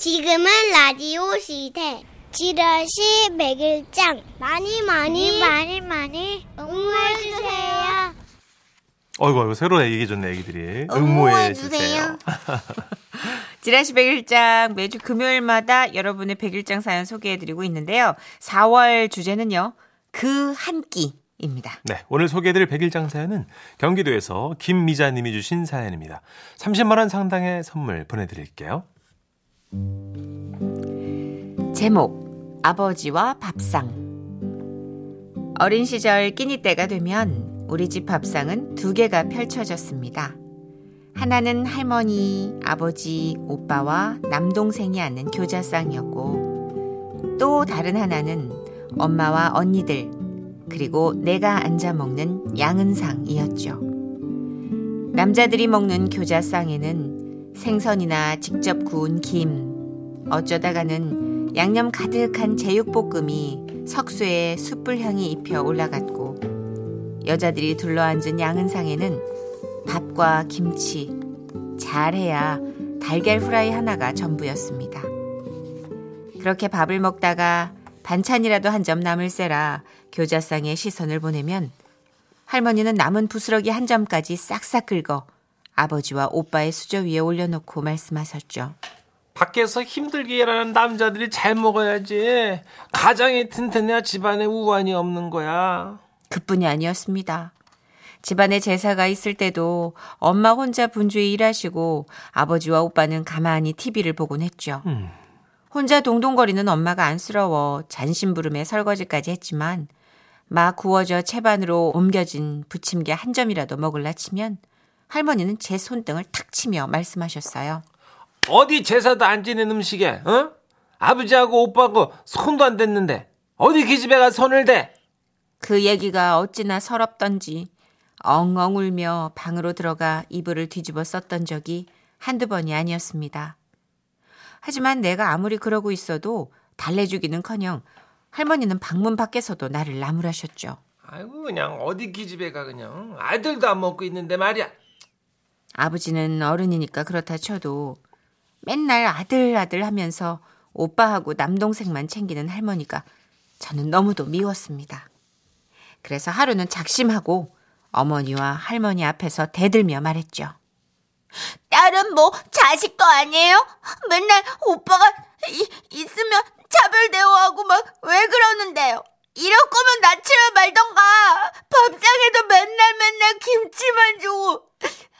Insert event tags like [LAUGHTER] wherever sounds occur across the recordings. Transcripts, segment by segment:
지금은 라디오 시대. 지라시 백일장 많이 많이 많이 많이 응모해 주세요. 어이구, 어이구, 새로 얘기 줬네, 애기들이. 응모해 주세요. 주세요. [LAUGHS] 지라시 백일장 매주 금요일마다 여러분의 백일장 사연 소개해드리고 있는데요. 4월 주제는요. 그 한 끼입니다. 네, 오늘 소개해드릴 백일장 사연은 경기도에서 김미자님이 주신 사연입니다. 30만 원 상당의 선물 보내드릴게요. 제목 아버지와 밥상 어린 시절 끼니 때가 되면 우리 집 밥상은 두 개가 펼쳐졌습니다. 하나는 할머니, 아버지, 오빠와 남동생이 앉는 교자상이었고 또 다른 하나는 엄마와 언니들 그리고 내가 앉아 먹는 양은상이었죠. 남자들이 먹는 교자상에는 생선이나 직접 구운 김, 어쩌다가는 양념 가득한 제육볶음이 석쇠에 숯불향이 입혀 올라갔고 여자들이 둘러앉은 양은상에는 밥과 김치, 잘해야 달걀 후라이 하나가 전부였습니다. 그렇게 밥을 먹다가 반찬이라도 한 점 남을세라 교자상에 시선을 보내면 할머니는 남은 부스러기 한 점까지 싹싹 긁어 아버지와 오빠의 수저 위에 올려놓고 말씀하셨죠. 밖에서 힘들게 일하는 남자들이 잘 먹어야지. 가장이 튼튼해야 집안에 우환이 없는 거야. 그뿐이 아니었습니다. 집안에 제사가 있을 때도 엄마 혼자 분주히 일하시고 아버지와 오빠는 가만히 TV를 보곤 했죠. 음. 혼자 동동거리는 엄마가 안쓰러워 잔심부름에 설거지까지 했지만 막 구워져 채반으로 옮겨진 부침개 한 점이라도 먹을라 치면 할머니는 제 손등을 탁 치며 말씀하셨어요. 어디 제사도 안 지낸 음식에, 어? 아버지하고 오빠하고 손도 안 댔는데, 어디 기집애 가 손을 대? 그 얘기가 어찌나 서럽던지 엉엉 울며 방으로 들어가 이불을 뒤집어 썼던 적이 한두 번이 아니었습니다. 하지만 내가 아무리 그러고 있어도 달래주기는 커녕 할머니는 방문 밖에서도 나를 나무라셨죠. 아이고, 그냥 어디 기집애가 그냥 아들도 안 먹고 있는데 말이야. 아버지는 어른이니까 그렇다 쳐도 맨날 아들 아들 하면서 오빠하고 남동생만 챙기는 할머니가 저는 너무도 미웠습니다. 그래서 하루는 작심하고 어머니와 할머니 앞에서 대들며 말했죠. 딸은 뭐 자식 거 아니에요? 맨날 오빠가 이- 있으면 차별 대우하고 막 왜 그러는데요? 이럴 거면 낳지를 말던가. 밥상에도 맨날 맨날 김치만 주고.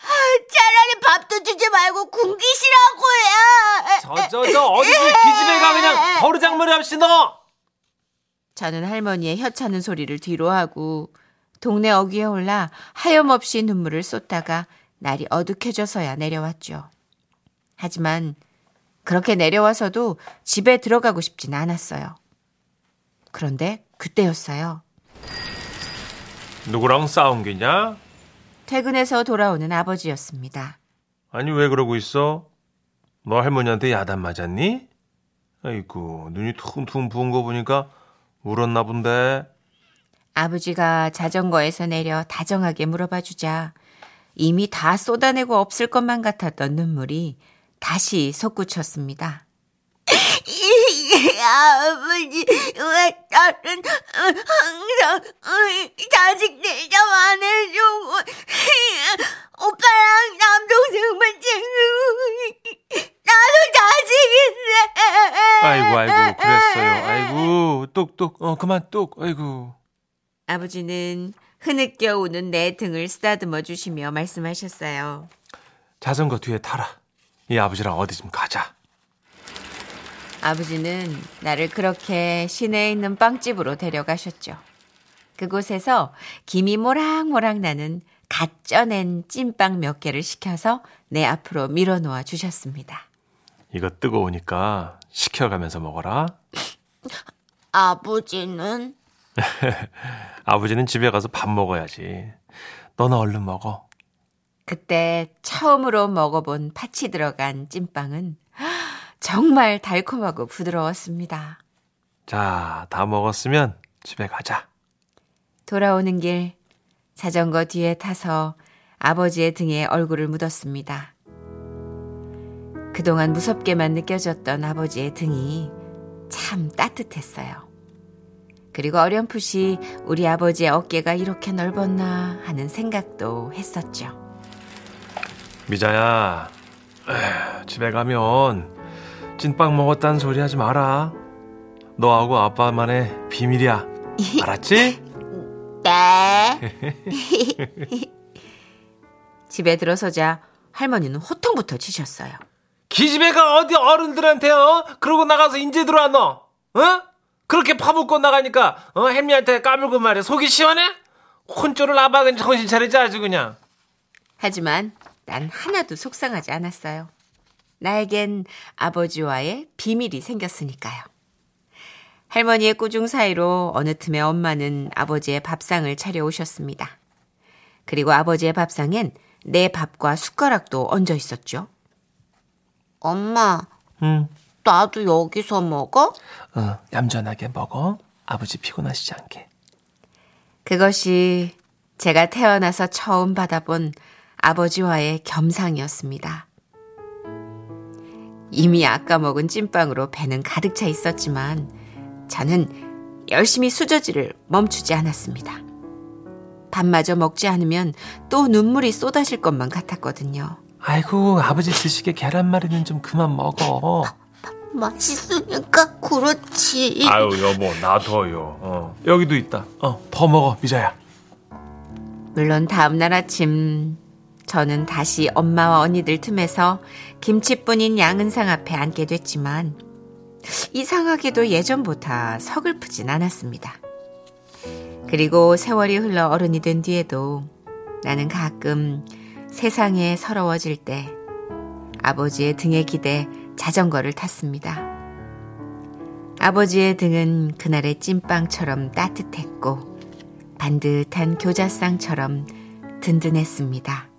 아, 차라리 밥도 주지 말고 굶기시라고 해. 저, 저, 저, 어디 기집애가 그냥 버르장머리 없이 너! 저는 할머니의 혀차는 소리를 뒤로 하고 동네 어귀에 올라 하염없이 눈물을 쏟다가 날이 어둑해져서야 내려왔죠. 하지만 그렇게 내려와서도 집에 들어가고 싶진 않았어요. 그런데 그때였어요. 누구랑 싸운 게냐? 퇴근해서 돌아오는 아버지였습니다. 아니, 왜 그러고 있어? 너 할머니한테 야단 맞았니? 아이고, 눈이 퉁퉁 부은 거 보니까 울었나 본데. 아버지가 자전거에서 내려 다정하게 물어봐 주자 이미 다 쏟아내고 없을 것만 같았던 눈물이 다시 솟구쳤습니다. 아버지, 왜 딸은 항상 자식 대접 안 해주고 오빠랑 남동생만 챙기고 나도 자식인데. 아이고, 아이고, 그랬어요. 아이고, 똑똑, 어, 그만 똑, 아이고. 아버지는 흐느껴 우는 내 등을 쓰다듬어 주시며 말씀하셨어요. 자전거 뒤에 타라. 이 아버지랑 어디 좀 가자. 아버지는 나를 그렇게 시내에 있는 빵집으로 데려가셨죠. 그곳에서 김이 모락모락 나는 갓 쪄낸 찐빵 몇 개를 시켜서 내 앞으로 밀어놓아 주셨습니다. 이거 뜨거우니까 식혀가면서 먹어라. [LAUGHS] 아버지는 [LAUGHS] 아버지는 집에 가서 밥 먹어야지. 너는 얼른 먹어. 그때 처음으로 먹어본 파치 들어간 찐빵은 정말 달콤하고 부드러웠습니다. 자, 다 먹었으면 집에 가자. 돌아오는 길 자전거 뒤에 타서 아버지의 등에 얼굴을 묻었습니다. 그동안 무섭게만 느껴졌던 아버지의 등이 참 따뜻했어요. 그리고 어렴풋이 우리 아버지의 어깨가 이렇게 넓었나 하는 생각도 했었죠. 미자야, 에휴, 집에 가면 찐빵 먹었다는 소리 하지 마라. 너하고 아빠만의 비밀이야. [LAUGHS] 알았지? 네. [LAUGHS] [LAUGHS] 집에 들어서자 할머니는 호통부터 치셨어요. 기집애가 어디 어른들한테요? 그러고 나가서 인제 들어와 너? 어? 그렇게 파묻고 나가니까 어 햄미한테 까불고 말이야 속이 시원해? 혼쭐을 아박은 정신 차리지 아주 그냥 하지만 난 하나도 속상하지 않았어요. 나에겐 아버지와의 비밀이 생겼으니까요. 할머니의 꾸중 사이로 어느 틈에 엄마는 아버지의 밥상을 차려오셨습니다. 그리고 아버지의 밥상엔 내 밥과 숟가락도 얹어 있었죠. 엄마, 응 나도 여기서 먹어? 어, 얌전하게 먹어 아버지 피곤하시지 않게 그것이 제가 태어나서 처음 받아본 아버지와의 겸상이었습니다. 이미 아까 먹은 찐빵으로 배는 가득 차 있었지만 저는 열심히 수저질을 멈추지 않았습니다. 밥마저 먹지 않으면 또 눈물이 쏟아질 것만 같았거든요. 아이고 아버지 드시게 계란말이는 좀 그만 먹어 맛있으니까 그렇지. 아유 여보 놔둬요 어. 여기도 있다 어, 더 먹어 미자야 물론 다음 날 아침 저는 다시 엄마와 언니들 틈에서 김치뿐인 양은상 앞에 앉게 됐지만 이상하게도 예전보다 서글프진 않았습니다. 그리고 세월이 흘러 어른이 된 뒤에도 나는 가끔 세상에 서러워질 때 아버지의 등에 기대 자전거를 탔습니다. 아버지의 등은 그날의 찐빵처럼 따뜻했고 반듯한 교자상처럼 든든했습니다.